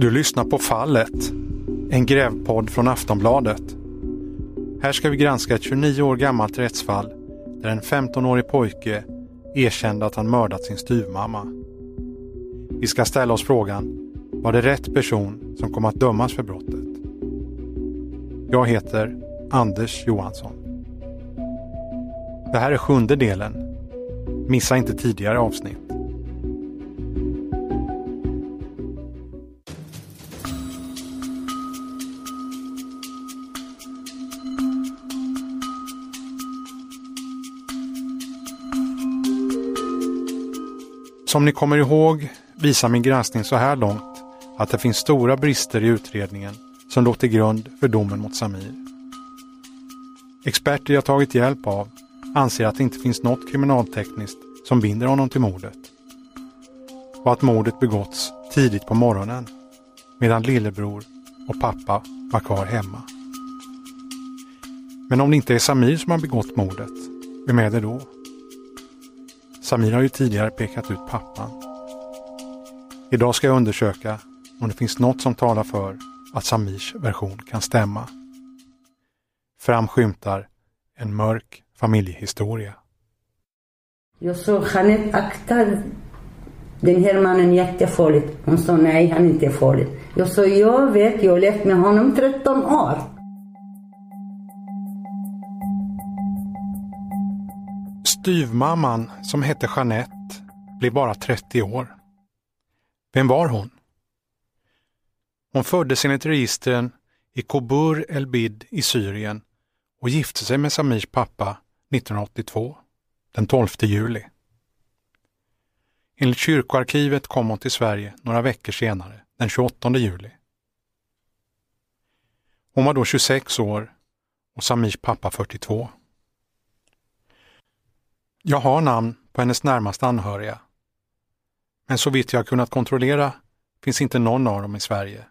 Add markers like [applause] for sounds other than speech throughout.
Du lyssnar på Fallet, en grävpodd från Aftonbladet. Här ska vi granska ett 29 år gammalt rättsfall där en 15-årig pojke erkände att han mördat sin styvmamma. Vi ska ställa oss frågan, var det rätt person som kom att dömas för brottet? Jag heter Anders Johansson. Det här är sjunde delen. Missa inte tidigare avsnitt. Som ni kommer ihåg visar min granskning så här långt att det finns stora brister i utredningen som låg till grund för domen mot Samir. Experter jag tagit hjälp av anser att det inte finns något kriminaltekniskt som binder honom till mordet. Och att mordet begåtts tidigt på morgonen medan lillebror och pappa var kvar hemma. Men om det inte är Samir som har begått mordet, vem är det då? Samir har ju tidigare pekat ut pappan. Idag ska jag undersöka om det finns något som talar för att Samirs version kan stämma. Framskymtar en mörk familjehistoria. Jag sa Jeanette akta den här mannen jättefarligt. Hon sa nej, han är inte farlig. Jag sa jag vet, jag har levt med honom 13 år. Styvmamman, som hette Jeanette, blev bara 30 år. Vem var hon? Hon föddes enligt registren i Kobur el-Bid i Syrien och gifte sig med Samirs pappa 1982, den 12 juli. Enligt kyrkoarkivet kom hon till Sverige några veckor senare, den 28 juli. Hon var då 26 år och Samirs pappa 42. Jag har namn på hennes närmaste anhöriga. Men så vitt jag kunnat kontrollera finns inte någon av dem i Sverige.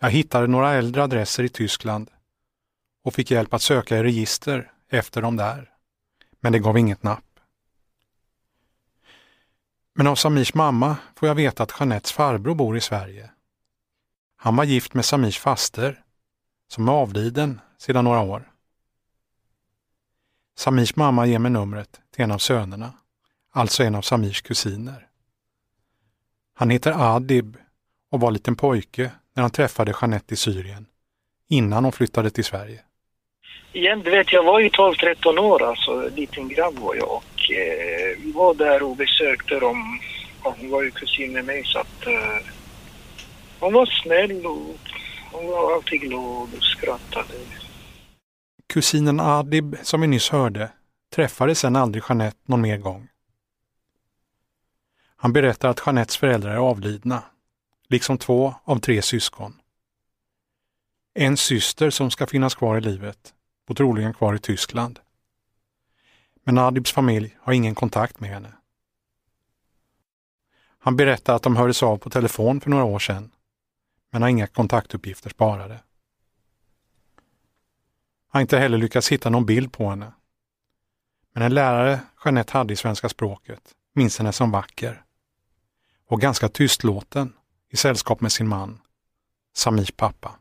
Jag hittade några äldre adresser i Tyskland och fick hjälp att söka i register efter dem där. Men det gav inget napp. Men av Samirs mamma får jag veta att Jeanettes farbror bor i Sverige. Han var gift med Samirs faster, som är avliden sedan några år. Samirs mamma ger mig numret till en av sönerna, alltså en av Samirs kusiner. Han heter Adib och var liten pojke när han träffade Jeanette i Syrien, innan hon flyttade till Sverige. Igen, du vet, jag var ju 12-13 år, alltså liten grabb var jag och eh, vi var där och besökte dem. Och hon var ju kusin med mig så att eh, hon var snäll och hon var alltid glad och skrattade. Kusinen Adib, som vi nyss hörde, träffade sedan aldrig Jeanette någon mer gång. Han berättar att Jeanettes föräldrar är avlidna, liksom två av tre syskon. En syster som ska finnas kvar i livet och troligen kvar i Tyskland. Men Adibs familj har ingen kontakt med henne. Han berättar att de hördes av på telefon för några år sedan, men har inga kontaktuppgifter sparade. Har inte heller lyckats hitta någon bild på henne. Men en lärare Jeanette hade i svenska språket minns henne som vacker och ganska tystlåten i sällskap med sin man, Samirs pappa.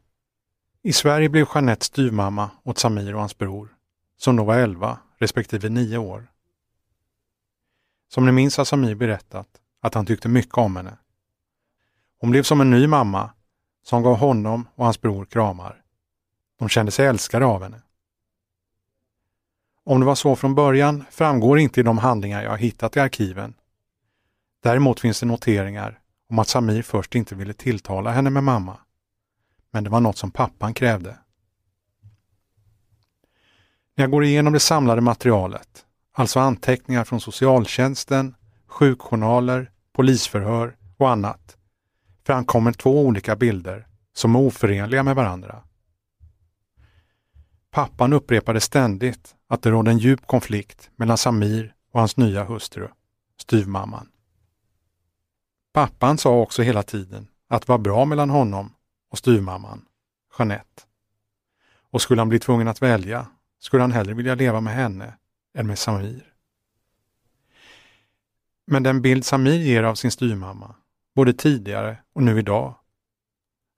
I Sverige blev Jeanette styvmamma åt Samir och hans bror, som då var 11 respektive 9 år. Som ni minns har Samir berättat att han tyckte mycket om henne. Hon blev som en ny mamma som gav honom och hans bror kramar. De kände sig älskade av henne. Om det var så från början framgår inte i de handlingar jag har hittat i arkiven. Däremot finns det noteringar om att Samir först inte ville tilltala henne med mamma. Men det var något som pappan krävde. När jag går igenom det samlade materialet, alltså anteckningar från socialtjänsten, sjukjournaler, polisförhör och annat, framkommer två olika bilder som är oförenliga med varandra. Pappan upprepade ständigt att det rådde en djup konflikt mellan Samir och hans nya hustru, styvmamman. Pappan sa också hela tiden att det var bra mellan honom och styvmamman, Jeanette. Och skulle han bli tvungen att välja skulle han hellre vilja leva med henne än med Samir. Men den bild Samir ger av sin styvmamma både tidigare och nu idag,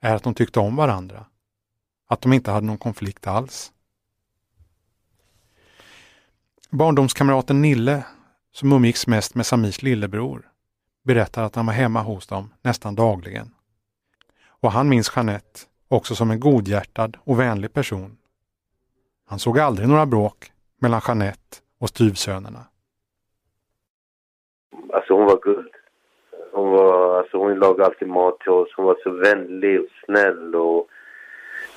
är att de tyckte om varandra. Att de inte hade någon konflikt alls. Barndomskamraten Nille, som umgicks mest med Samirs lillebror, berättar att han var hemma hos dem nästan dagligen. Och han minns Jeanette också som en godhjärtad och vänlig person. Han såg aldrig några bråk mellan Jeanette och styvsönerna. Alltså hon var guld. Hon, var, alltså hon lagade alltid mat till oss. Hon var så vänlig och snäll. Och,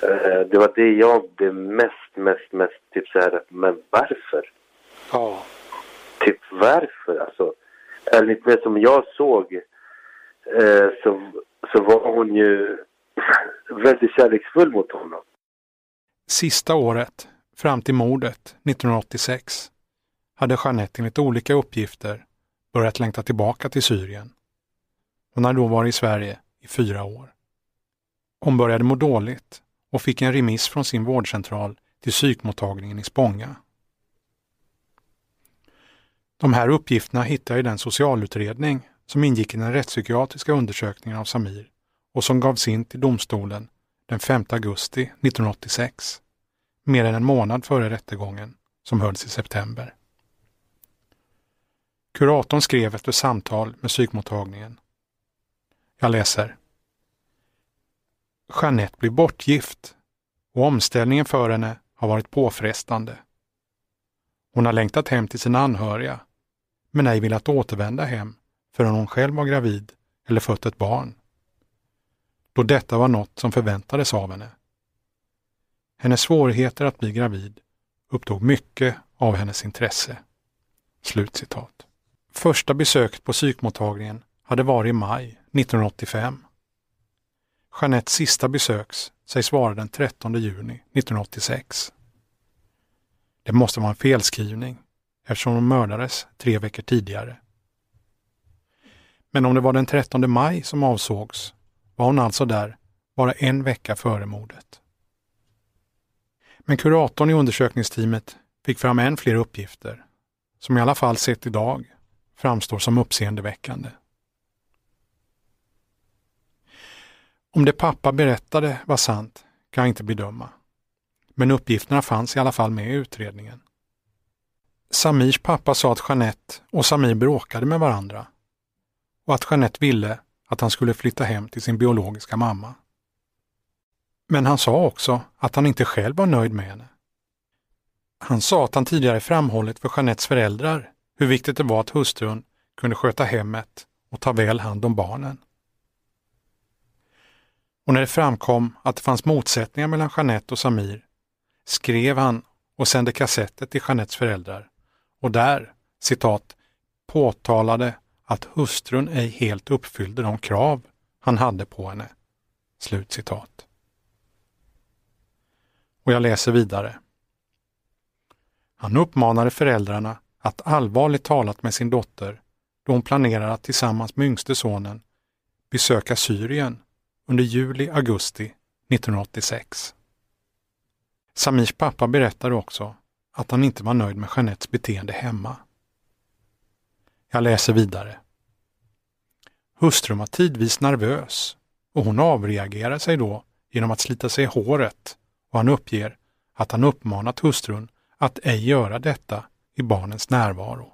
eh, det var det jag blev mest, mest, mest typ så här, men varför? Ja. Typ varför? Alltså, enligt det som jag såg eh, så, så var hon ju [laughs] väldigt kärleksfull mot honom. Sista året, fram till mordet 1986, hade Jeanette enligt olika uppgifter börjat längta tillbaka till Syrien. Hon hade då varit i Sverige i fyra år. Hon började må dåligt och fick en remiss från sin vårdcentral till psykmottagningen i Spånga. De här uppgifterna hittade i den socialutredning som ingick i den rättspsykiatriska undersökningen av Samir och som gavs in till domstolen den 5 augusti 1986, mer än en månad före rättegången som hölls i september. Kuratorn skrev efter samtal med psykmottagningen. Jag läser. Jeanette blir bortgift och omställningen för henne har varit påfrestande. Hon har längtat hem till sina anhöriga, men ej velat återvända hem förrän hon själv var gravid eller fött ett barn. Då detta var något som förväntades av henne. Hennes svårigheter att bli gravid upptog mycket av hennes intresse. Slutcitat. Första besöket på psykmottagningen hade varit i maj 1985. Jeanettes sista besöks sägs vara den 13 juni 1986. Det måste vara en felskrivning eftersom hon mördades tre veckor tidigare. Men om det var den 13 maj som avsågs var hon alltså där bara en vecka före mordet. Men kuratorn i undersökningsteamet fick fram än fler uppgifter som i alla fall sett idag framstår som uppseendeväckande. Om det pappa berättade var sant kan jag inte bedöma. Men uppgifterna fanns i alla fall med i utredningen. Samirs pappa sa att Jeanette och Samir bråkade med varandra och att Jeanette ville att han skulle flytta hem till sin biologiska mamma. Men han sa också att han inte själv var nöjd med henne. Han sa att han tidigare framhållit för Jeanettes föräldrar hur viktigt det var att hustrun kunde sköta hemmet och ta väl hand om barnen. Och när det framkom att det fanns motsättningar mellan Jeanette och Samir skrev han och sände kassetter till Jeanettes föräldrar och där, citat, påtalade att hustrun ej helt uppfyllde de krav han hade på henne. Slut citat. Och jag läser vidare. Han uppmanade föräldrarna att allvarligt talat med sin dotter då hon planerar att tillsammans med yngste sonen besöka Syrien under juli-augusti 1986. Samirs pappa berättade också att han inte var nöjd med Jeanettes beteende hemma. Jag läser vidare. Hustrun var tidvis nervös och hon avreagerar sig då genom att slita sig i håret och han uppger att han uppmanat hustrun att ej göra detta i barnens närvaro.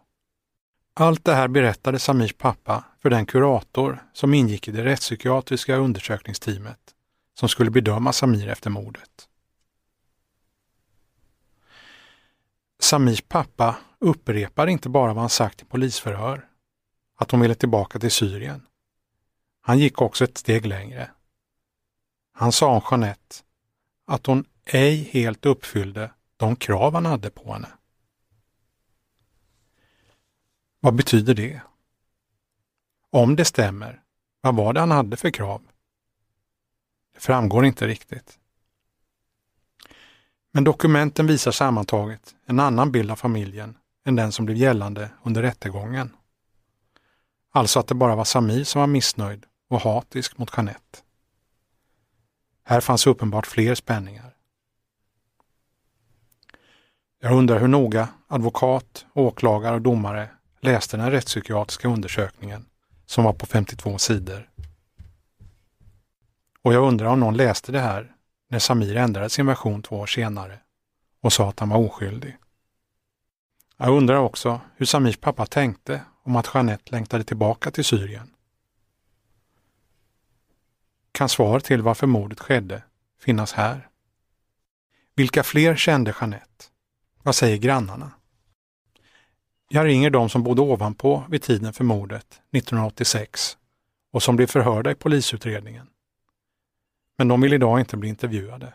Allt det här berättade Samirs pappa för den kurator som ingick i det rättspsykiatriska undersökningsteamet som skulle bedöma Samir efter mordet. Samirs pappa upprepar inte bara vad han sagt i polisförhör, att hon ville tillbaka till Syrien. Han gick också ett steg längre. Han sa om Jeanette att hon ej helt uppfyllde de krav han hade på henne. Vad betyder det? Om det stämmer, vad var det han hade för krav? Det framgår inte riktigt. Men dokumenten visar sammantaget en annan bild av familjen än den som blev gällande under rättegången. Alltså att det bara var Samir som var missnöjd och hatisk mot Jeanette. Här fanns uppenbart fler spänningar. Jag undrar hur noga advokat, åklagare och domare läste den rättspsykiatriska undersökningen som var på 52 sidor. Och jag undrar om någon läste det här när Samir ändrade sin version två år senare och sa att han var oskyldig. Jag undrar också hur Samirs pappa tänkte om att Jeanette längtade tillbaka till Syrien. Kan svar till varför mordet skedde finnas här? Vilka fler kände Jeanette? Vad säger grannarna? Jag ringer de som bodde ovanpå vid tiden för mordet 1986 och som blev förhörda i polisutredningen. Men de vill idag inte bli intervjuade.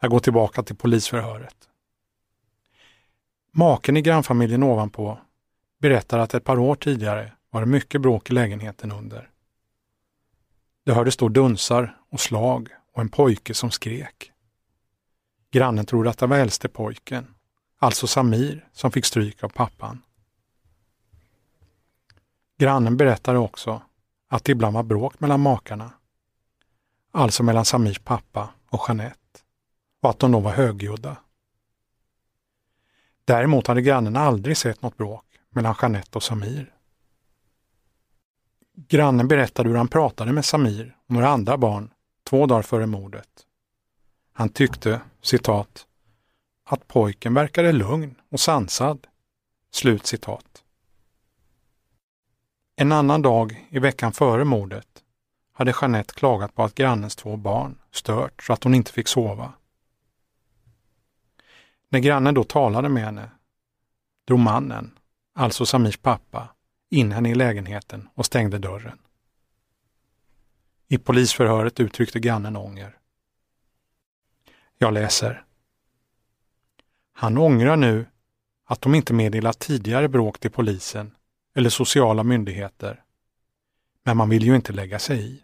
Jag går tillbaka till polisförhöret. Maken i grannfamiljen ovanpå berättar att ett par år tidigare var det mycket bråk i lägenheten under. Det hördes då dunsar och slag och en pojke som skrek. Grannen trodde att det var äldste pojken, alltså Samir, som fick stryk av pappan. Grannen berättade också att det ibland var bråk mellan makarna, alltså mellan Samirs pappa och Jeanette, och att de då var högljudda. Däremot hade grannen aldrig sett något bråk mellan Jeanette och Samir. Grannen berättade hur han pratade med Samir och några andra barn två dagar före mordet. Han tyckte, citat, att pojken verkade lugn och sansad. Slut citat. En annan dag i veckan före mordet hade Jeanette klagat på att grannens två barn stört så att hon inte fick sova. När grannen då talade med henne drog mannen, alltså Samirs pappa, in henne i lägenheten och stängde dörren. I polisförhöret uttryckte grannen ånger. Jag läser. Han ångrar nu att de inte meddelat tidigare bråk till polisen eller sociala myndigheter. Men man vill ju inte lägga sig i.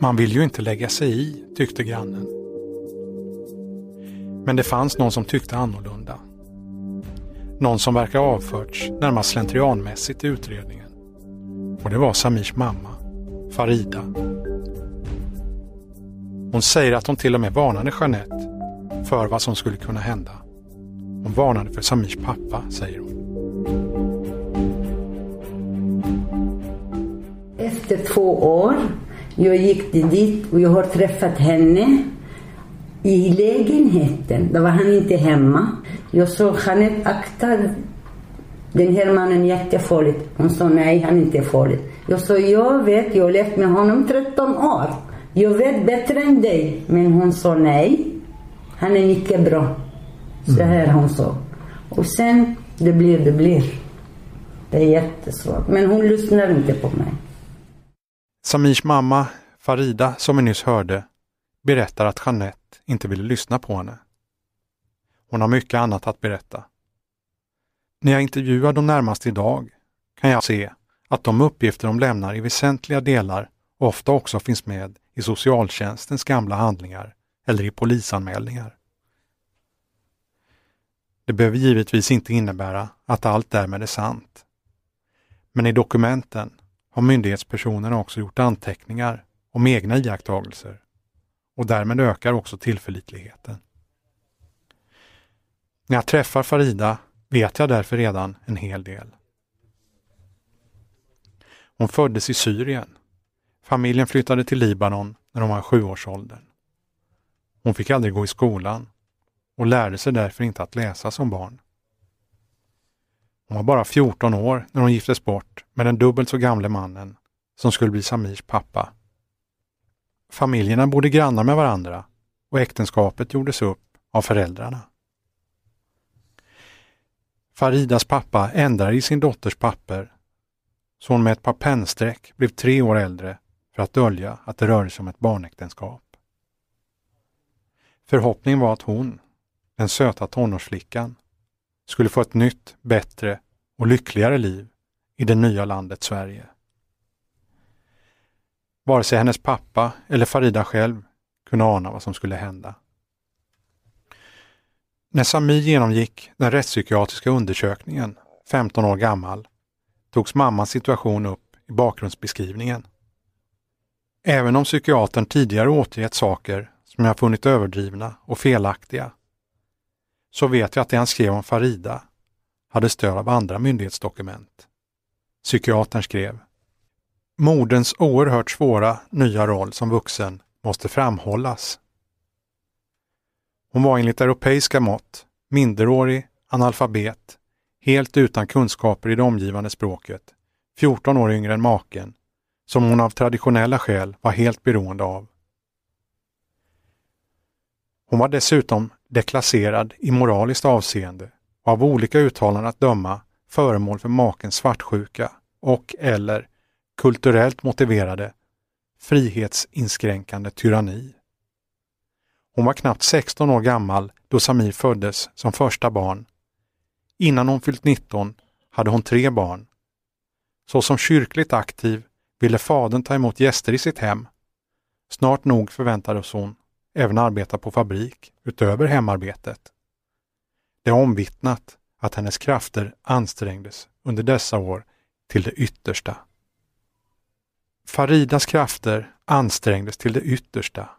Man vill ju inte lägga sig i, tyckte grannen. Men det fanns någon som tyckte annorlunda. Någon som verkar avförts närmast slentrianmässigt i utredningen. Och det var Samirs mamma, Farida. Hon säger att hon till och med varnade Jeanette för vad som skulle kunna hända. Hon varnade för Samirs pappa, säger hon. Efter två år, jag gick dit och jag har träffat henne i lägenheten. Då var han inte hemma. Jag sa, Jeanette, akta den här mannen jättefarligt. Hon sa, nej, han är inte farlig. Jag sa, jag vet, jag har levt med honom 13 år. Jag vet bättre än dig. Men hon sa nej. Han är mycket bra. Så här hon sa. Och sen, det blir det blir. Det är jättesvårt. Men hon lyssnar inte på mig. Samirs mamma, Farida, som vi nyss hörde, berättar att Jeanette inte ville lyssna på henne. Hon har mycket annat att berätta. När jag intervjuar dem närmast idag kan jag se att de uppgifter de lämnar i väsentliga delar ofta också finns med i socialtjänstens gamla handlingar eller i polisanmälningar. Det behöver givetvis inte innebära att allt därmed är sant. Men i dokumenten har myndighetspersonerna också gjort anteckningar om egna iakttagelser och därmed ökar också tillförlitligheten. När jag träffar Farida vet jag därför redan en hel del. Hon föddes i Syrien. Familjen flyttade till Libanon när hon var sjuårsåldern. Hon fick aldrig gå i skolan och lärde sig därför inte att läsa som barn. Hon var bara 14 år när hon giftes bort med den dubbelt så gamle mannen som skulle bli Samirs pappa. Familjerna bodde grannar med varandra och äktenskapet gjordes upp av föräldrarna. Faridas pappa ändrade i sin dotters papper så hon med ett par pennstreck blev tre år äldre för att dölja att det rörde sig om ett barnäktenskap. Förhoppningen var att hon, den söta tonårsflickan, skulle få ett nytt, bättre och lyckligare liv i det nya landet Sverige. Vare sig hennes pappa eller Farida själv kunde ana vad som skulle hända. När Sami genomgick den rättspsykiatriska undersökningen, 15 år gammal, togs mammans situation upp i bakgrundsbeskrivningen. Även om psykiatern tidigare återgett saker som jag funnit överdrivna och felaktiga, så vet jag att det han skrev om Farida hade stöd av andra myndighetsdokument. Psykiatern skrev Moderns oerhört svåra nya roll som vuxen måste framhållas. Hon var enligt europeiska mått minderårig, analfabet, helt utan kunskaper i det omgivande språket, 14 år yngre än maken, som hon av traditionella skäl var helt beroende av. Hon var dessutom deklasserad i moraliskt avseende och av olika uttalanden att döma föremål för makens svartsjuka och eller kulturellt motiverade frihetsinskränkande tyranni. Hon var knappt 16 år gammal då Samir föddes som första barn. Innan hon fyllt 19 hade hon tre barn. Så som kyrkligt aktiv ville fadern ta emot gäster i sitt hem. Snart nog förväntades hon även arbeta på fabrik utöver hemarbetet. Det är omvittnat att hennes krafter ansträngdes under dessa år till det yttersta. Faridas krafter ansträngdes till det yttersta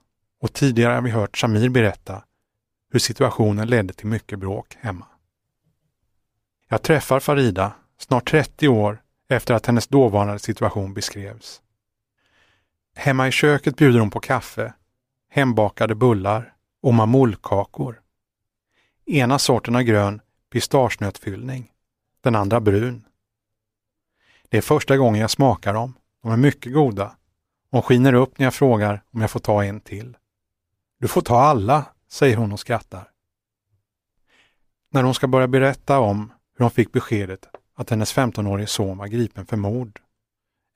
och tidigare har vi hört Samir berätta hur situationen ledde till mycket bråk hemma. Jag träffar Farida snart 30 år efter att hennes dåvarande situation beskrevs. Hemma i köket bjuder hon på kaffe, hembakade bullar och mamullkakor. Ena sorten har grön pistagenötfyllning, den andra brun. Det är första gången jag smakar dem. De är mycket goda. Hon skiner upp när jag frågar om jag får ta en till. Du får ta alla, säger hon och skrattar. När hon ska börja berätta om hur hon fick beskedet att hennes 15-årige son var gripen för mord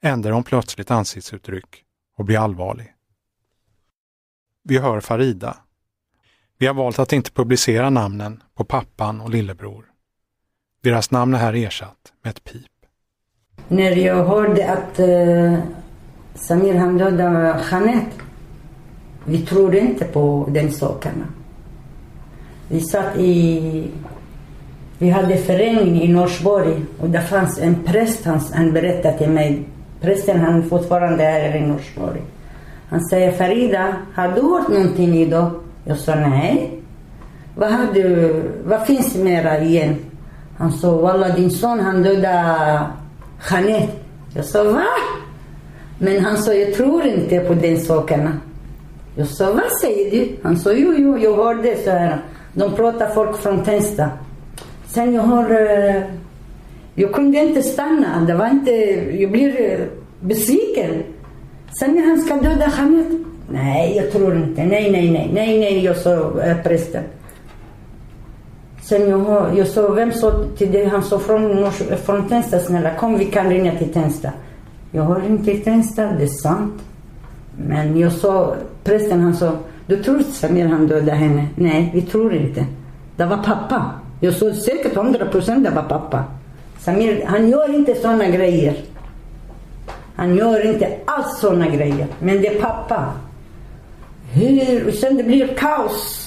ändrar hon plötsligt ansiktsuttryck och blir allvarlig. Vi hör Farida. Vi har valt att inte publicera namnen på pappan och lillebror. Deras namn är här ersatt med ett pip. När jag hörde att uh, Samir han dödade Jeanette, vi trodde inte på den sakerna. Vi satt i... Vi hade förening i Norsborg och det fanns en präst, han, han berättade till mig. Prästen han fortfarande är i Norsborg. Han säger Farida, har du hört någonting idag? Jag sa nej. Vad, har du, vad finns mera igen? Han sa, Walla din son han dödade Jeanette. Jag sa, va? Men han sa, jag tror inte på den sakerna. Jag sa, vad säger du? Han sa, jo, jo, jag hörde så här. De pratar folk från Tensta. Sen jag har... Eh, jag kunde inte stanna. Det var inte... Jag blir eh, besviken. Sen när han ska döda Hamid. Nej, jag tror inte. Nej, nej, nej, nej, nej, jag sa äh, prästen. Sen jag, jag sa, vem sa till dig? Han sa från, från Tensta, snälla kom vi kan ringa till Tensta. Jag har ringt till Tensta, det är sant. Men jag sa, prästen han sa, du tror Samir han dödade henne? Nej, vi tror inte. Det var pappa. Jag sa säkert hundra procent det var pappa. Samir, han gör inte sådana grejer. Han gör inte alls sådana grejer. Men det är pappa. Hur? Och sen det blir kaos.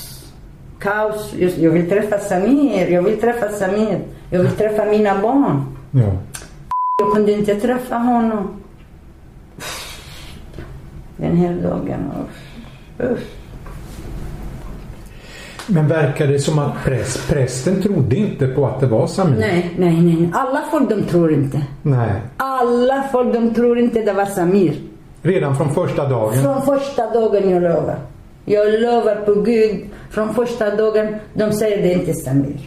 Kaos. Just, jag vill träffa Samir. Jag vill träffa Samir. Jag vill träffa mina barn. Ja. Jag kunde inte träffa honom. Den här dagen. Uff. Men verkar det som att präst, prästen trodde inte på att det var Samir? Nej, nej, nej. Alla folk de tror inte. Nej. Alla folk de tror inte det var Samir. Redan från första dagen? Från första dagen jag lovar. Jag lovar på Gud. Från första dagen, de säger det inte Samir.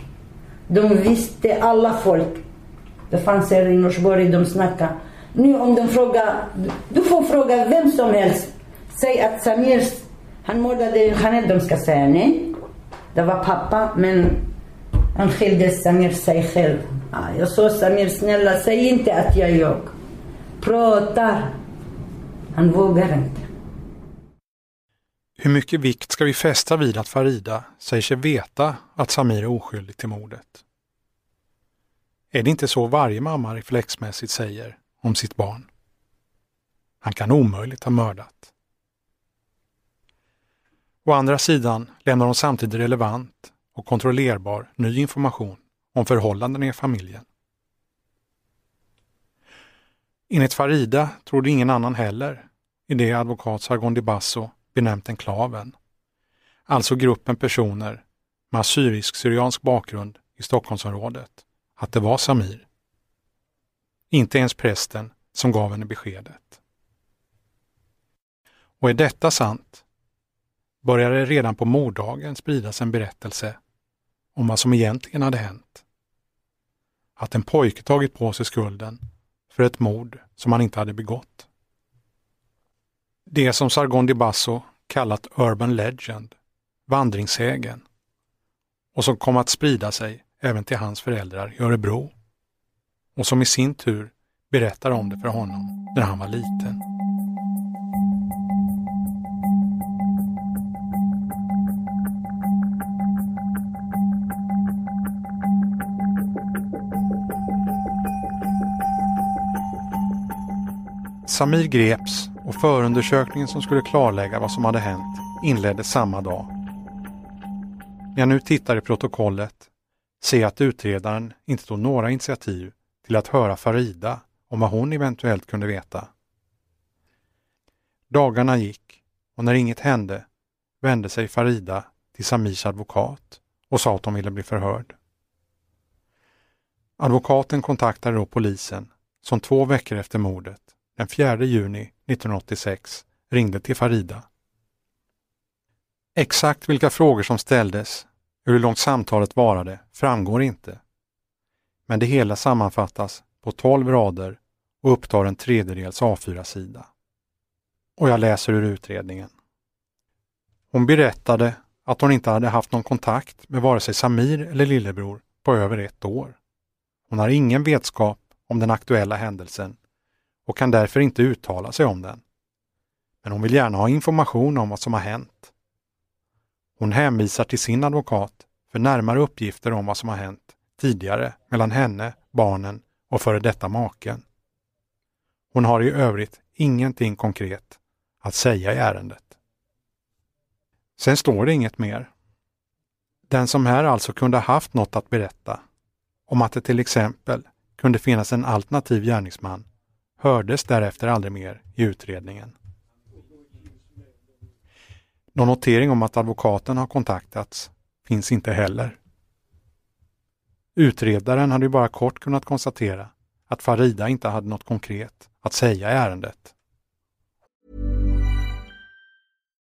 De visste, alla folk. Det fanns här i Norsborg, de snackade. Nu om de frågar, du får fråga vem som helst. Säg att Samir, han mördade Jeanette, de ska säga nej. Det var pappa, men han skilde Samir sig själv. Jag sa Samir, snälla säg inte att jag ljög. Prata. Pratar. Han vågar inte. Hur mycket vikt ska vi fästa vid att Farida säger sig veta att Samir är oskyldig till mordet? Är det inte så varje mamma reflexmässigt säger om sitt barn? Han kan omöjligt ha mördat. Å andra sidan lämnar de samtidigt relevant och kontrollerbar ny information om förhållandena i familjen. Enligt Farida trodde ingen annan heller i det advokat Sargon de Basso benämnt enklaven. Alltså gruppen personer med assyrisk-syriansk bakgrund i Stockholmsområdet att det var Samir. Inte ens prästen som gav henne beskedet. Och är detta sant började redan på morddagen spridas en berättelse om vad som egentligen hade hänt. Att en pojke tagit på sig skulden för ett mord som han inte hade begått. Det som Sargon Di Basso kallat Urban Legend, vandringssägen, och som kom att sprida sig även till hans föräldrar i Örebro och som i sin tur berättar om det för honom när han var liten. Samir greps och förundersökningen som skulle klarlägga vad som hade hänt inleddes samma dag. När jag nu tittar i protokollet ser jag att utredaren inte tog några initiativ till att höra Farida om vad hon eventuellt kunde veta. Dagarna gick och när inget hände vände sig Farida till Samirs advokat och sa att hon ville bli förhörd. Advokaten kontaktade då polisen som två veckor efter mordet den 4 juni 1986 ringde till Farida. Exakt vilka frågor som ställdes, hur långt samtalet varade, framgår inte. Men det hela sammanfattas på 12 rader och upptar en tredjedels A4-sida. Och jag läser ur utredningen. Hon berättade att hon inte hade haft någon kontakt med vare sig Samir eller lillebror på över ett år. Hon har ingen vetskap om den aktuella händelsen och kan därför inte uttala sig om den. Men hon vill gärna ha information om vad som har hänt. Hon hänvisar till sin advokat för närmare uppgifter om vad som har hänt tidigare mellan henne, barnen och före detta maken. Hon har i övrigt ingenting konkret att säga i ärendet. Sen står det inget mer. Den som här alltså kunde ha haft något att berätta, om att det till exempel kunde finnas en alternativ gärningsman hördes därefter aldrig mer i utredningen. Någon notering om att advokaten har kontaktats finns inte heller. Utredaren hade ju bara kort kunnat konstatera att Farida inte hade något konkret att säga i ärendet.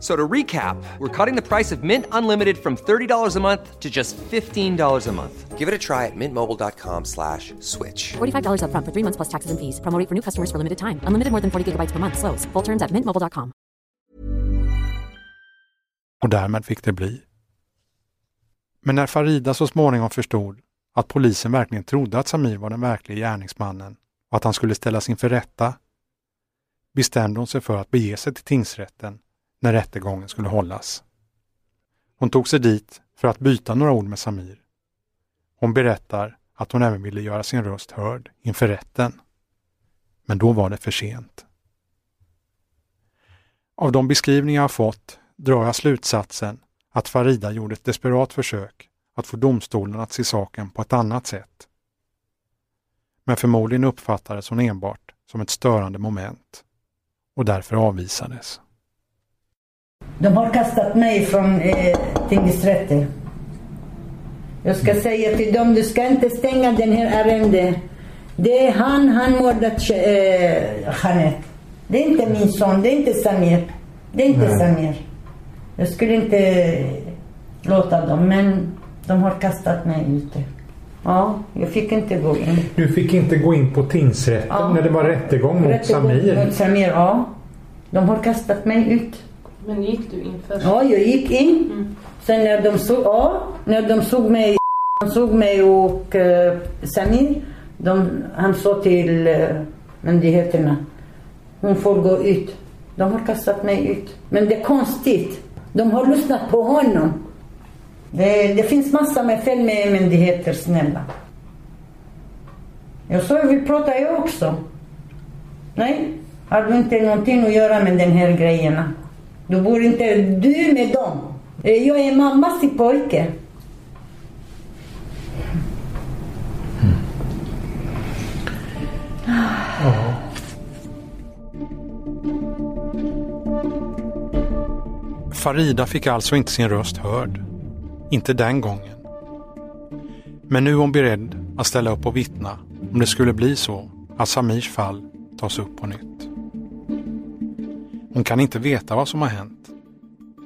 So to recap, we're cutting the price of Mint Unlimited from $30 a month to just $15 a month. Give it a try at mintmobile.com slash switch. $45 upfront for three months plus taxes and fees. Promo rate for new customers for limited time. Unlimited more than 40 gigabytes per month. Slows. Full terms at mintmobile.com. Och därmed fick det bli. Men när Farida så småningom förstod att polisen verkligen trodde att Samir var den verkliga gärningsmannen och att han skulle ställas inför rätta bestämde hon sig för att bege sig till tingsrätten när rättegången skulle hållas. Hon tog sig dit för att byta några ord med Samir. Hon berättar att hon även ville göra sin röst hörd inför rätten. Men då var det för sent. Av de beskrivningar jag fått drar jag slutsatsen att Farida gjorde ett desperat försök att få domstolen att se saken på ett annat sätt. Men förmodligen uppfattades hon enbart som ett störande moment och därför avvisades. De har kastat mig från eh, tingsrätten. Jag ska säga till dem, du ska inte stänga den här ärendet. Det är han, han mördat eh, Jeanette. Det är inte min son, det är inte Samir. Det är inte Nej. Samir. Jag skulle inte låta dem, men de har kastat mig ute. Ja, jag fick inte gå in. Du fick inte gå in på tingsrätten Ja. när det var rättegång mot Rättegång Samir. Mot Samir, ja. De har kastat mig ut. Men gick du in först? Ja, jag gick in. Sen när de såg, ja, när de såg mig, de såg mig och uh, Samir, de, han sa till uh, myndigheterna, hon får gå ut. De har kastat mig ut. Men det är konstigt. De har lyssnat på honom. Det, det finns massa med fel med myndigheter, snälla. Jag sa, jag vill prata jag också. Nej, har du inte någonting att göra med den här grejerna? Då bor inte du med dem. Eh, jag är mammas pojke. Mm. Farida fick alltså inte sin röst hörd. Inte den gången. Men nu är hon beredd att ställa upp och vittna om det skulle bli så att Samirs fall tas upp på nytt. Hon kan inte veta vad som har hänt.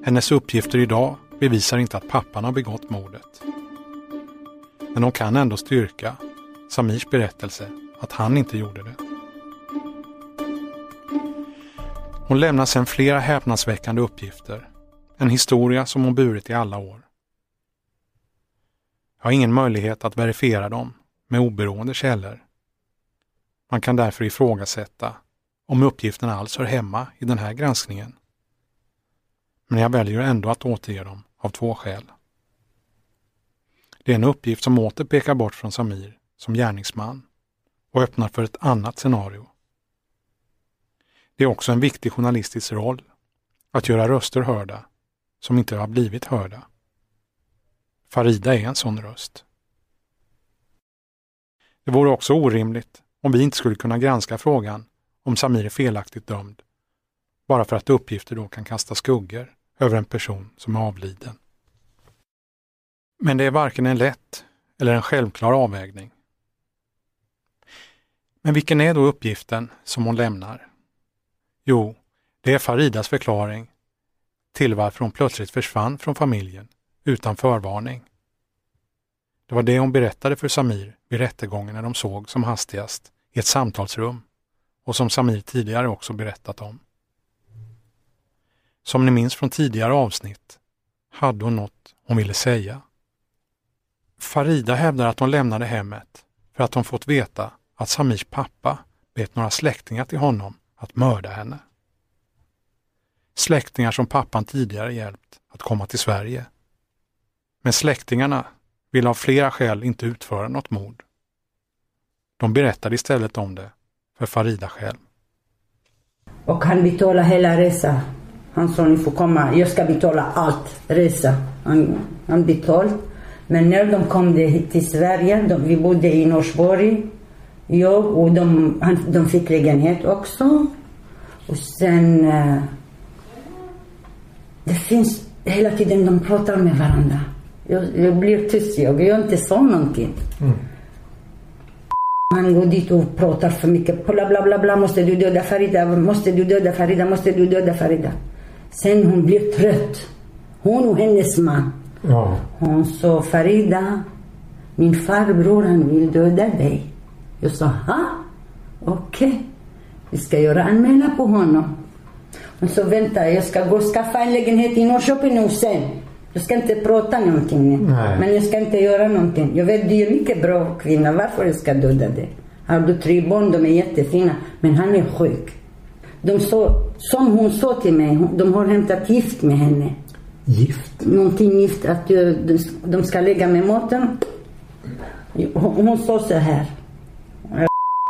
Hennes uppgifter idag bevisar inte att pappan har begått mordet. Men hon kan ändå styrka Samirs berättelse att han inte gjorde det. Hon lämnar sedan flera häpnadsväckande uppgifter. En historia som hon burit i alla år. Jag har ingen möjlighet att verifiera dem med oberoende källor. Man kan därför ifrågasätta om uppgifterna alls hör hemma i den här granskningen. Men jag väljer ändå att återge dem av två skäl. Det är en uppgift som åter pekar bort från Samir som gärningsman och öppnar för ett annat scenario. Det är också en viktig journalistisk roll att göra röster hörda som inte har blivit hörda. Farida är en sån röst. Det vore också orimligt om vi inte skulle kunna granska frågan om Samir är felaktigt dömd, bara för att uppgifter då kan kasta skuggor över en person som är avliden. Men det är varken en lätt eller en självklar avvägning. Men vilken är då uppgiften som hon lämnar? Jo, det är Faridas förklaring till varför hon plötsligt försvann från familjen utan förvarning. Det var det hon berättade för Samir vid rättegången när de såg som hastigast i ett samtalsrum och som Samir tidigare också berättat om. Som ni minns från tidigare avsnitt hade hon något hon ville säga. Farida hävdar att hon lämnade hemmet för att hon fått veta att Samirs pappa bett några släktingar till honom att mörda henne. Släktingar som pappan tidigare hjälpt att komma till Sverige. Men släktingarna ville av flera skäl inte utföra något mord. De berättade istället om det för Farida själv. Och han betalade hela resan. Han sa ni får komma, jag ska betala allt, resa. Han, han betalade. Men när de kom till Sverige, de, vi bodde i Norsborg, jag och de, han, de fick lägenhet också. Och sen... Uh, det finns hela tiden, de pratar med varandra. Jag, jag blir tyst, jag, jag inte sa någonting. Mm. Han går dit och pratar för mycket. Bla, bla, bla, bla. Måste du döda Farida? Måste du döda Farida? Måste du döda Farida? Sen hon blir trött. Hon och hennes man. Ja. Hon sa Farida, min farbror han vill döda dig. Jag sa, ha? Okej. Okay. Vi ska göra anmälan på honom. Hon sa, vänta, jag ska gå och skaffa en lägenhet i Norrköping nu sen. Jag ska inte prata någonting. Nej. Men jag ska inte göra någonting. Jag vet, du är mycket bra kvinna. Varför jag ska döda dig? Har du tre barn, de är jättefina. Men han är sjuk. De så, som hon sa till mig, de har hämtat gift med henne. Gift? Någonting gift, att de ska lägga med maten. Hon sa så här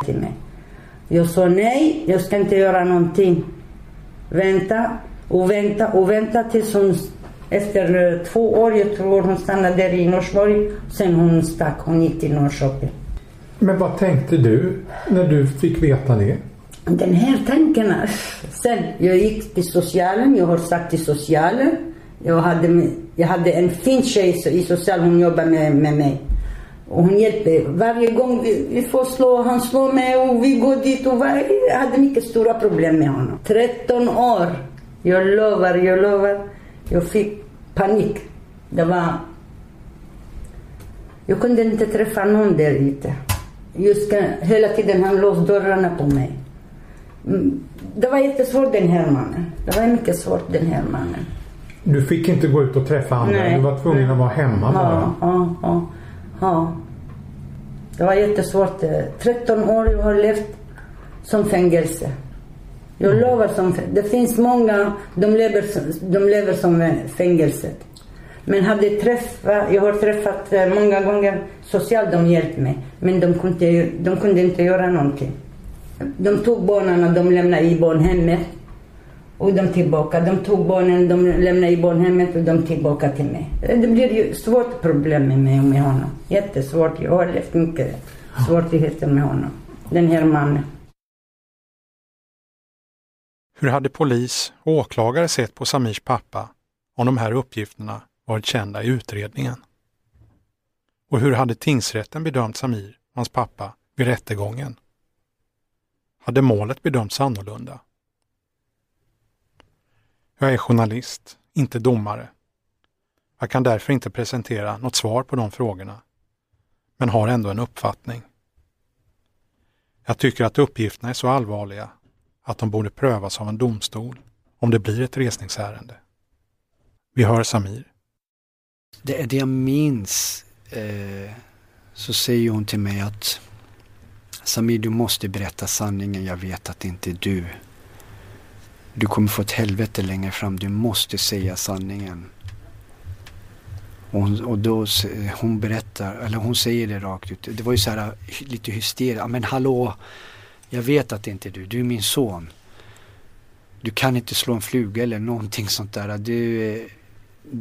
till mig. Jag sa nej, jag ska inte göra någonting. Vänta och vänta och vänta tills hon efter eh, två år, jag tror hon stannade där i Norsborg. Sen hon stack, hon gick till Norrköping. Men vad tänkte du när du fick veta det? Den här tanken, sen jag gick till socialen, jag har sagt till socialen. Jag hade, jag hade en fin tjej i socialen, hon jobbade med, med mig. Och hon hjälper. Varje gång vi, vi får slå, han slår mig och vi går dit. Och var, jag hade mycket stora problem med honom. 13 år. Jag lovar, jag lovar. Jag fick panik. Det var... Jag kunde inte träffa någon där ute. Just hela tiden han låste dörrarna på mig. Mm, det var jättesvårt den här mannen. Det var mycket svårt den här mannen. Du fick inte gå ut och träffa andra? Nej. Du var tvungen att vara hemma bara? Ja, ja, ja. Det var jättesvårt. 13 år jag har levt som fängelse. Jag lovar, som, det finns många, de lever, de lever som fängelse. Men hade träffat, jag har träffat eh, många gånger social, de hjälpt mig. Men de kunde, de kunde inte göra någonting. De tog barnen och de lämnade i barnhemmet. Och de tillbaka. De tog barnen, de lämnade i barnhemmet och de tillbaka till mig. Eh, det blir ju svårt problem med mig och med honom. Jättesvårt. Jag har levt mycket svårigheter med honom. Den här mannen. Hur hade polis och åklagare sett på Samirs pappa om de här uppgifterna varit kända i utredningen? Och hur hade tingsrätten bedömt Samir och hans pappa vid rättegången? Hade målet bedömts annorlunda? Jag är journalist, inte domare. Jag kan därför inte presentera något svar på de frågorna, men har ändå en uppfattning. Jag tycker att uppgifterna är så allvarliga att de borde prövas av en domstol om det blir ett resningsärende. Vi hör Samir. Det, det jag minns eh, så säger hon till mig att Samir, du måste berätta sanningen. Jag vet att det inte är du. Du kommer få ett helvete längre fram. Du måste säga sanningen. Och, hon, och då hon berättar, eller hon säger det rakt ut. Det var ju så här lite hysteriskt. Men hallå, jag vet att det inte är du. Du är min son. Du kan inte slå en fluga eller någonting sånt där. Du,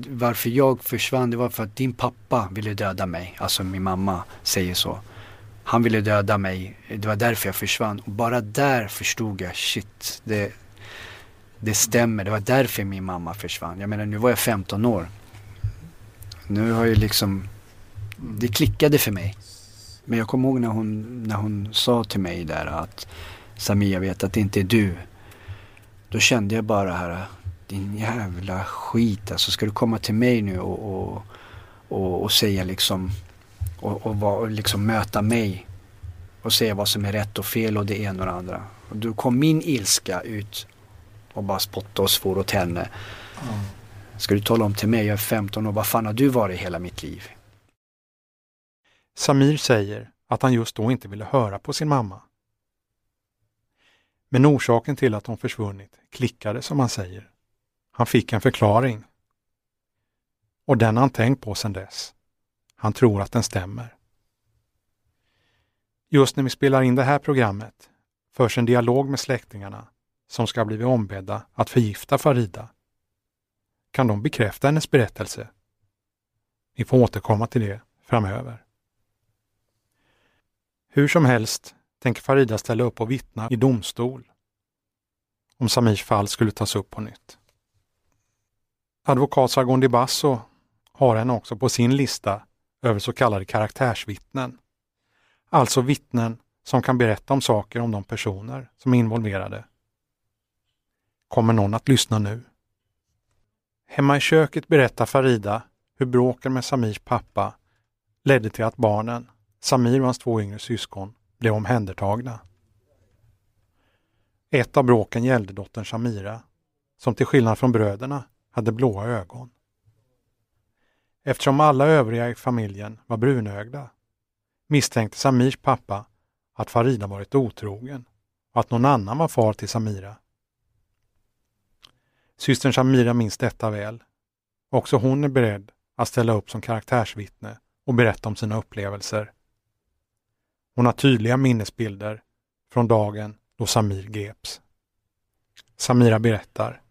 varför jag försvann det var för att din pappa ville döda mig. Alltså min mamma säger så. Han ville döda mig. Det var därför jag försvann. Och bara där förstod jag, shit. Det, det stämmer. Det var därför min mamma försvann. Jag menar nu var jag 15 år. Nu har jag liksom, det klickade för mig. Men jag kommer ihåg när hon, när hon sa till mig där att Samia vet att det inte är du. Då kände jag bara här, din jävla skit alltså. Ska du komma till mig nu och, och, och, och säga liksom och, och, och liksom möta mig och säga vad som är rätt och fel och det ena och det andra. Och då kom min ilska ut och bara spottade och svor åt henne. Mm. Ska du tala om till mig, jag är 15 år, vad fan har du varit hela mitt liv? Samir säger att han just då inte ville höra på sin mamma. Men orsaken till att hon försvunnit klickade som han säger. Han fick en förklaring. Och den har han tänkt på sedan dess. Han tror att den stämmer. Just när vi spelar in det här programmet förs en dialog med släktingarna som ska blivit ombedda att förgifta Farida. Kan de bekräfta hennes berättelse? Vi får återkomma till det framöver. Hur som helst tänker Farida ställa upp och vittna i domstol om Samirs fall skulle tas upp på nytt. Advokat Sargon Di Basso har henne också på sin lista över så kallade karaktärsvittnen. Alltså vittnen som kan berätta om saker om de personer som är involverade. Kommer någon att lyssna nu? Hemma i köket berättar Farida hur bråken med Samirs pappa ledde till att barnen, Samir och hans två yngre syskon, blev omhändertagna. Ett av bråken gällde dottern Samira, som till skillnad från bröderna hade blåa ögon. Eftersom alla övriga i familjen var brunögda misstänkte Samirs pappa att Farida varit otrogen och att någon annan var far till Samira. Systern Samira minns detta väl. Också hon är beredd att ställa upp som karaktärsvittne och berätta om sina upplevelser. Hon har tydliga minnesbilder från dagen då Samir greps. Samira berättar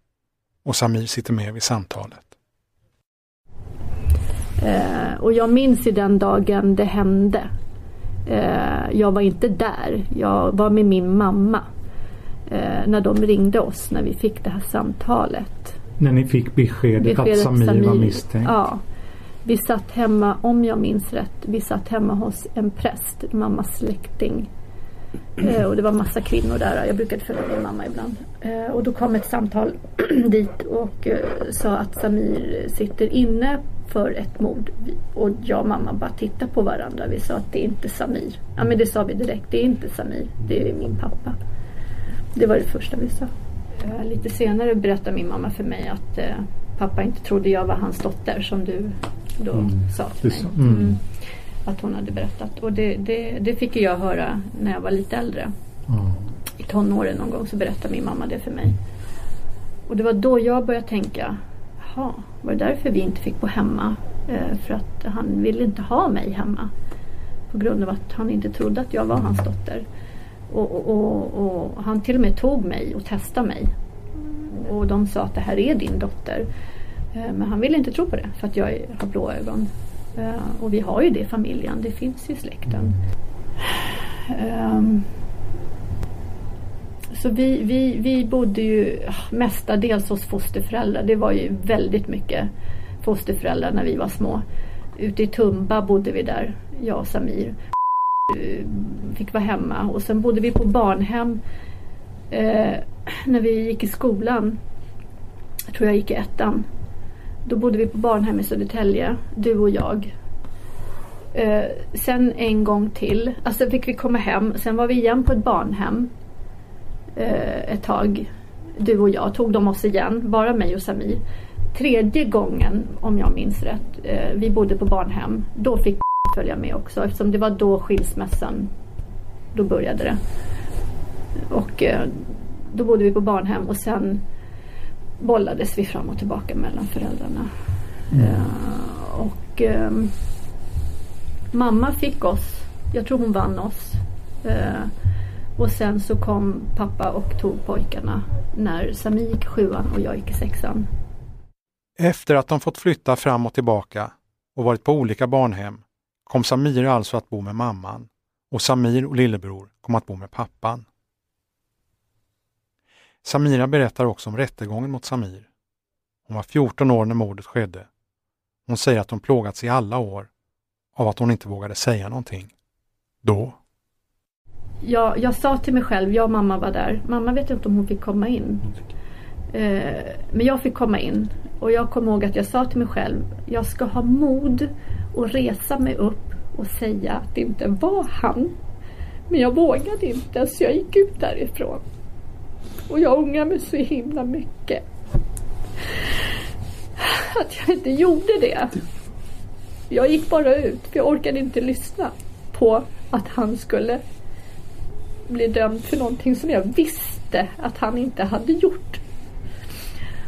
och Samir sitter med vid samtalet. Eh, och jag minns ju den dagen det hände. Eh, jag var inte där. Jag var med min mamma. Eh, när de ringde oss när vi fick det här samtalet. När ni fick beskedet, beskedet att Samir, Samir var misstänkt? Ja. Vi satt hemma, om jag minns rätt, vi satt hemma hos en präst, mammas släkting. Eh, och det var massa kvinnor där. Jag brukade följa min mamma ibland. Eh, och då kom ett samtal [clears throat] dit och eh, sa att Samir sitter inne för ett mord. Och jag och mamma bara tittade på varandra. Vi sa att det är inte Samir. Ja men det sa vi direkt. Det är inte Samir. Det är min pappa. Det var det första vi sa. Eh, lite senare berättade min mamma för mig att eh, pappa inte trodde jag var hans dotter som du då mm. sa till mig. Mm. Mm. Att hon hade berättat. Och det, det, det, fick jag höra när jag var lite äldre. I tonåren någon gång så berättade min mamma det för mig. Och det var då jag började tänka, jaha, var det därför vi inte fick bo hemma? Eh, för att han ville inte ha mig hemma. På grund av att han inte trodde att jag var hans dotter. Och, och, och, och, han till och med tog mig och testade mig. Och de sa att det här är din dotter. Eh, men han ville inte tro på det för att jag har blå ögon. Eh, och vi har ju det i familjen, det finns i släkten. Ehm, så vi, vi, vi bodde ju ah, mestadels hos fosterföräldrar. Det var ju väldigt mycket fosterföräldrar när vi var små. Ute i Tumba bodde vi där, jag och Samir. Eh, fick vara hemma och sen bodde vi på barnhem när vi gick i skolan. Jag tror jag gick i ettan. Då bodde vi på barnhem i Södertälje, du och jag. Eh, sen en gång till, alltså fick vi komma hem. Sen var vi igen på ett barnhem eh, ett tag. Du och jag tog de oss igen, bara mig och Samir. Tredje gången, om jag minns rätt, eh, vi bodde på barnhem. Då fick [laughs] följa med också eftersom det var då skilsmässan, då började det. Och eh, då bodde vi på barnhem och sen bollades vi fram och tillbaka mellan föräldrarna. Mm. Uh, och um, mamma fick oss, jag tror hon vann oss. Uh, och sen så kom pappa och tog pojkarna när Sami gick sjuan och jag gick i sexan. Efter att de fått flytta fram och tillbaka och varit på olika barnhem kom Samir alltså att bo med mamman och Samir och lillebror kom att bo med pappan. Samira berättar också om rättegången mot Samir. Hon var 14 år när mordet skedde. Hon säger att hon plågats i alla år av att hon inte vågade säga någonting. Då. Jag, jag sa till mig själv, jag och mamma var där. Mamma vet inte om hon fick komma in. Eh, men jag fick komma in. Och jag kommer ihåg att jag sa till mig själv, jag ska ha mod att resa mig upp och säga att det inte var han. Men jag vågade inte så jag gick ut därifrån. Och jag ångrar mig så himla mycket. Att jag inte gjorde det. Jag gick bara ut för jag orkade inte lyssna på att han skulle bli dömd för någonting som jag visste att han inte hade gjort.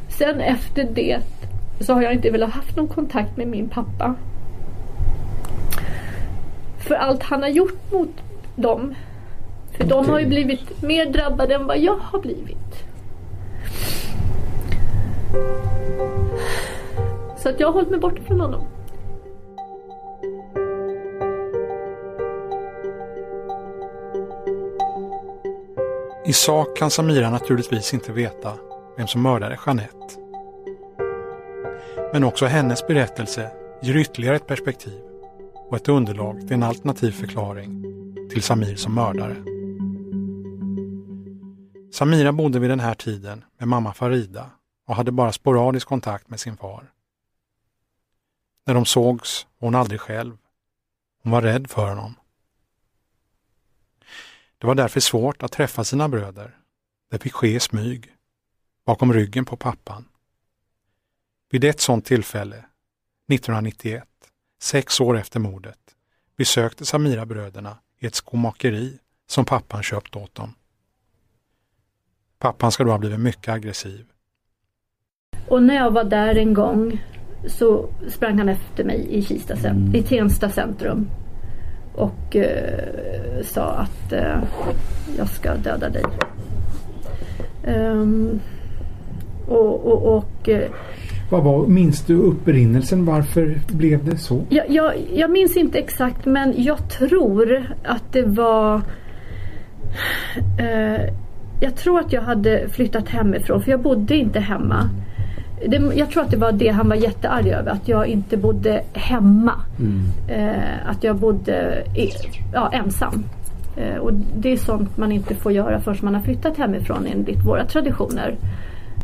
Sen efter det så har jag inte velat haft någon kontakt med min pappa. För allt han har gjort mot dem för de har ju blivit mer drabbade än vad jag har blivit. Så att jag har hållit mig borta från honom. I sak kan Samira naturligtvis inte veta vem som mördade Jeanette. Men också hennes berättelse ger ytterligare ett perspektiv och ett underlag till en alternativ förklaring till Samir som mördare. Samira bodde vid den här tiden med mamma Farida och hade bara sporadisk kontakt med sin far. När de sågs var hon aldrig själv. Hon var rädd för honom. Det var därför svårt att träffa sina bröder. Det fick ske i smyg, bakom ryggen på pappan. Vid ett sådant tillfälle, 1991, sex år efter mordet, besökte Samira bröderna i ett skomakeri som pappan köpt åt dem. Pappan ska då ha blivit mycket aggressiv. Och när jag var där en gång så sprang han efter mig i Kista mm. i Tensta centrum. Och eh, sa att eh, jag ska döda dig. Um, och, och, och eh, vad var, minns du upprinnelsen? Varför blev det så? Jag, jag, jag minns inte exakt men jag tror att det var eh, jag tror att jag hade flyttat hemifrån för jag bodde inte hemma. Det, jag tror att det var det han var jättearg över, att jag inte bodde hemma. Mm. Eh, att jag bodde ja, ensam. Eh, och det är sånt man inte får göra förrän man har flyttat hemifrån enligt våra traditioner.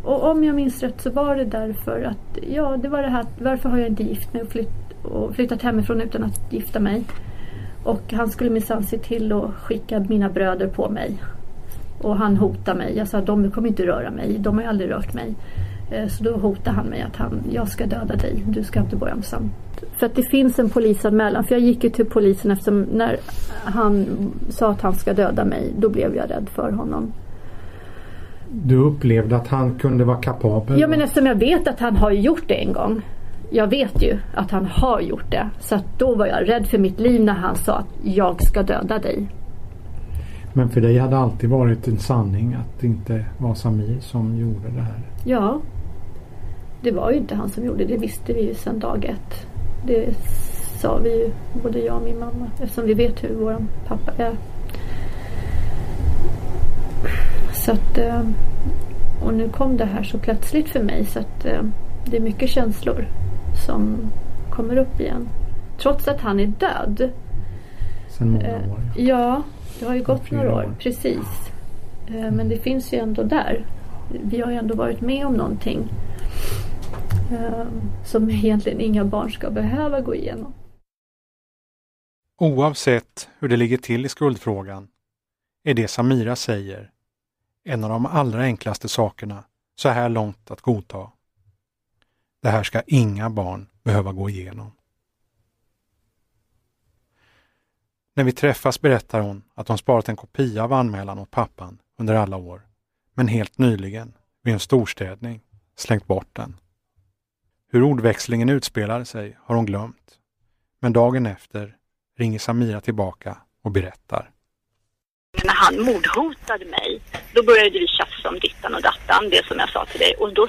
Och om jag minns rätt så var det därför att, ja det var det här, varför har jag inte gift mig och, flytt, och flyttat hemifrån utan att gifta mig? Och han skulle minsann se till att skicka mina bröder på mig. Och han hotade mig. Jag sa de kommer inte röra mig. De har aldrig rört mig. Eh, så då hotade han mig att han, jag ska döda dig. Du ska inte bo ensam. För att det finns en polisanmälan. För jag gick ju till polisen eftersom när han sa att han ska döda mig. Då blev jag rädd för honom. Du upplevde att han kunde vara kapabel? Ja men eftersom jag vet att han har gjort det en gång. Jag vet ju att han har gjort det. Så då var jag rädd för mitt liv när han sa att jag ska döda dig. Men för dig hade alltid varit en sanning att det inte var Samir som gjorde det här? Ja. Det var ju inte han som gjorde det. Det visste vi ju sedan dag ett. Det sa vi ju, både jag och min mamma. Eftersom vi vet hur vår pappa är. Så att, eh, och nu kom det här så plötsligt för mig så att eh, det är mycket känslor som kommer upp igen. Trots att han är död. Sen många Eh, år. Ja, det har ju gått några år. år. Precis. Eh, Men det finns ju ändå där. Vi har ju ändå varit med om någonting. eh, Som egentligen inga barn ska behöva gå igenom. Oavsett hur det ligger till i skuldfrågan är det Samira säger en av de allra enklaste sakerna så här långt att godta. Det här ska inga barn behöva gå igenom. När vi träffas berättar hon att hon sparat en kopia av anmälan åt pappan under alla år, men helt nyligen, vid en storstädning, slängt bort den. Hur ordväxlingen utspelade sig har hon glömt, men dagen efter ringer Samira tillbaka och berättar. När han mordhotade mig, då började vi tjafsa om dittan och dattan, det som jag sa till dig. Och då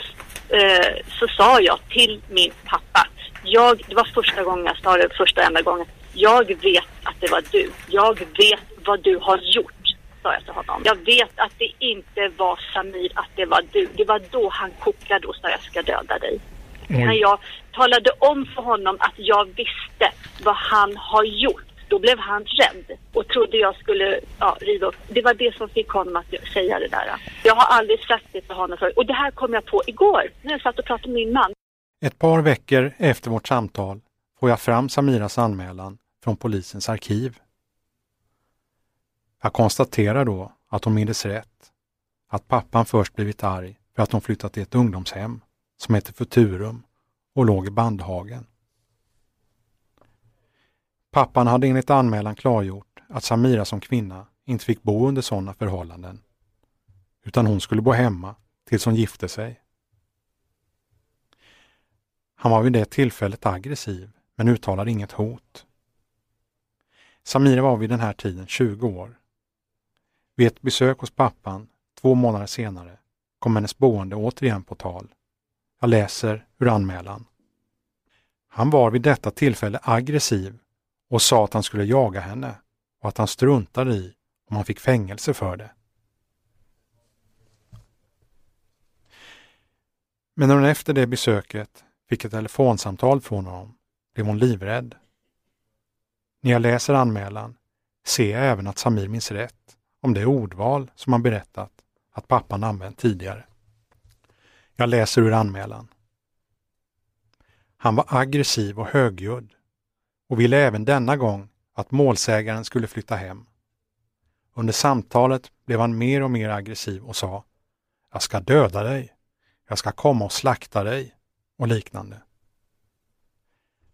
eh, så sa jag till min pappa, jag, det var första gången jag sa det, första och enda gången, jag vet att det var du. Jag vet vad du har gjort, sa jag till honom. Jag vet att det inte var Samir, att det var du. Det var då han kokade och sa jag ska döda dig. När jag talade om för honom att jag visste vad han har gjort, då blev han rädd och trodde jag skulle ja, riva upp. Det var det som fick honom att säga det där. Jag har aldrig sagt det till honom förut. Och det här kom jag på igår när jag satt och pratade med min man. Ett par veckor efter vårt samtal får jag fram Samiras anmälan från polisens arkiv. Jag konstaterar då att hon mindes rätt, att pappan först blivit arg för att hon flyttat till ett ungdomshem som heter Futurum och låg i Bandhagen. Pappan hade enligt anmälan klargjort att Samira som kvinna inte fick bo under sådana förhållanden, utan hon skulle bo hemma tills hon gifte sig. Han var vid det tillfället aggressiv, men uttalade inget hot. Samira var vid den här tiden 20 år. Vid ett besök hos pappan två månader senare kom hennes boende återigen på tal. Jag läser ur anmälan. Han var vid detta tillfälle aggressiv och sa att han skulle jaga henne och att han struntade i om han fick fängelse för det. Men när hon efter det besöket fick ett telefonsamtal från honom blev hon livrädd. När jag läser anmälan ser jag även att Samir minns rätt om det ordval som han berättat att pappan använt tidigare. Jag läser ur anmälan. Han var aggressiv och högljudd och ville även denna gång att målsägaren skulle flytta hem. Under samtalet blev han mer och mer aggressiv och sa Jag ska döda dig. Jag ska komma och slakta dig och liknande.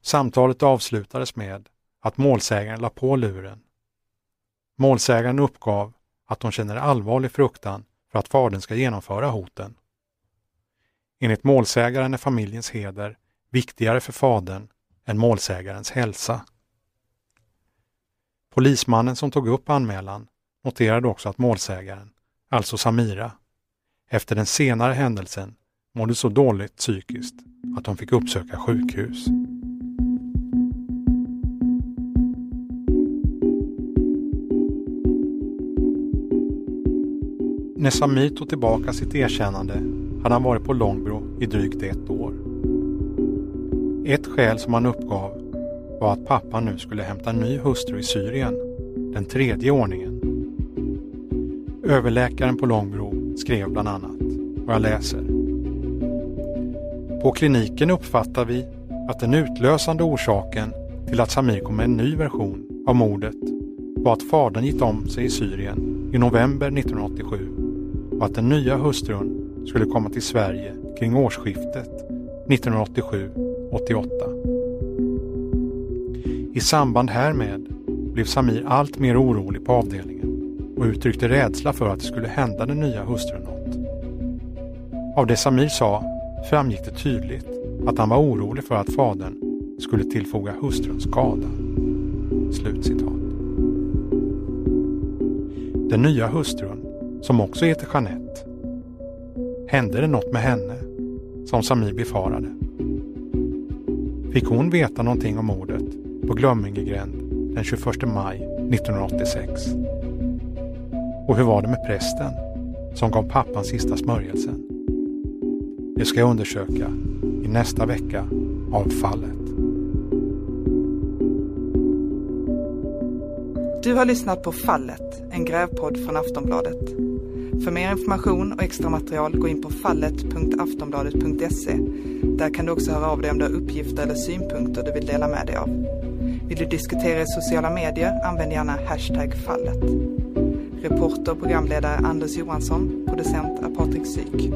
Samtalet avslutades med att målsägaren la på luren. Målsägaren uppgav att hon känner allvarlig fruktan för att fadern ska genomföra hoten. Enligt målsägaren är familjens heder viktigare för fadern än målsägarens hälsa. Polismannen som tog upp anmälan noterade också att målsägaren, alltså Samira, efter den senare händelsen mådde så dåligt psykiskt att hon fick uppsöka sjukhus. När Samir tog tillbaka sitt erkännande hade han varit på Långbro i drygt ett år. Ett skäl som han uppgav var att pappan nu skulle hämta en ny hustru i Syrien, den tredje ordningen. Överläkaren på Långbro skrev bland annat, och jag läser. På kliniken uppfattar vi att den utlösande orsaken till att Samir kom med en ny version av mordet var att fadern gick om sig i Syrien i november 1987 och att den nya hustrun skulle komma till Sverige kring årsskiftet 1987-88. I samband härmed blev Samir allt mer orolig på avdelningen och uttryckte rädsla för att det skulle hända den nya hustrun något. Av det Samir sa framgick det tydligt att han var orolig för att fadern skulle tillfoga hustrun skada. Slutcitat. Den nya hustrun, som också heter Jeanette, hände det något med henne som Samir befarade. Fick hon veta någonting om mordet på Glömmingegränd den 21 maj 1986? Och hur var det med prästen som gav pappan sista smörjelsen. Det ska jag undersöka i nästa vecka av fallet. Du har lyssnat på Fallet, en grävpodd från Aftonbladet. För mer information och extra material gå in på fallet.aftonbladet.se. Där kan du också höra av dig om du har uppgifter eller synpunkter du vill dela med dig av. Vill du diskutera i sociala medier, använd gärna hashtag fallet. Reporter och programledare Anders Johansson, producent är Patrik Syk.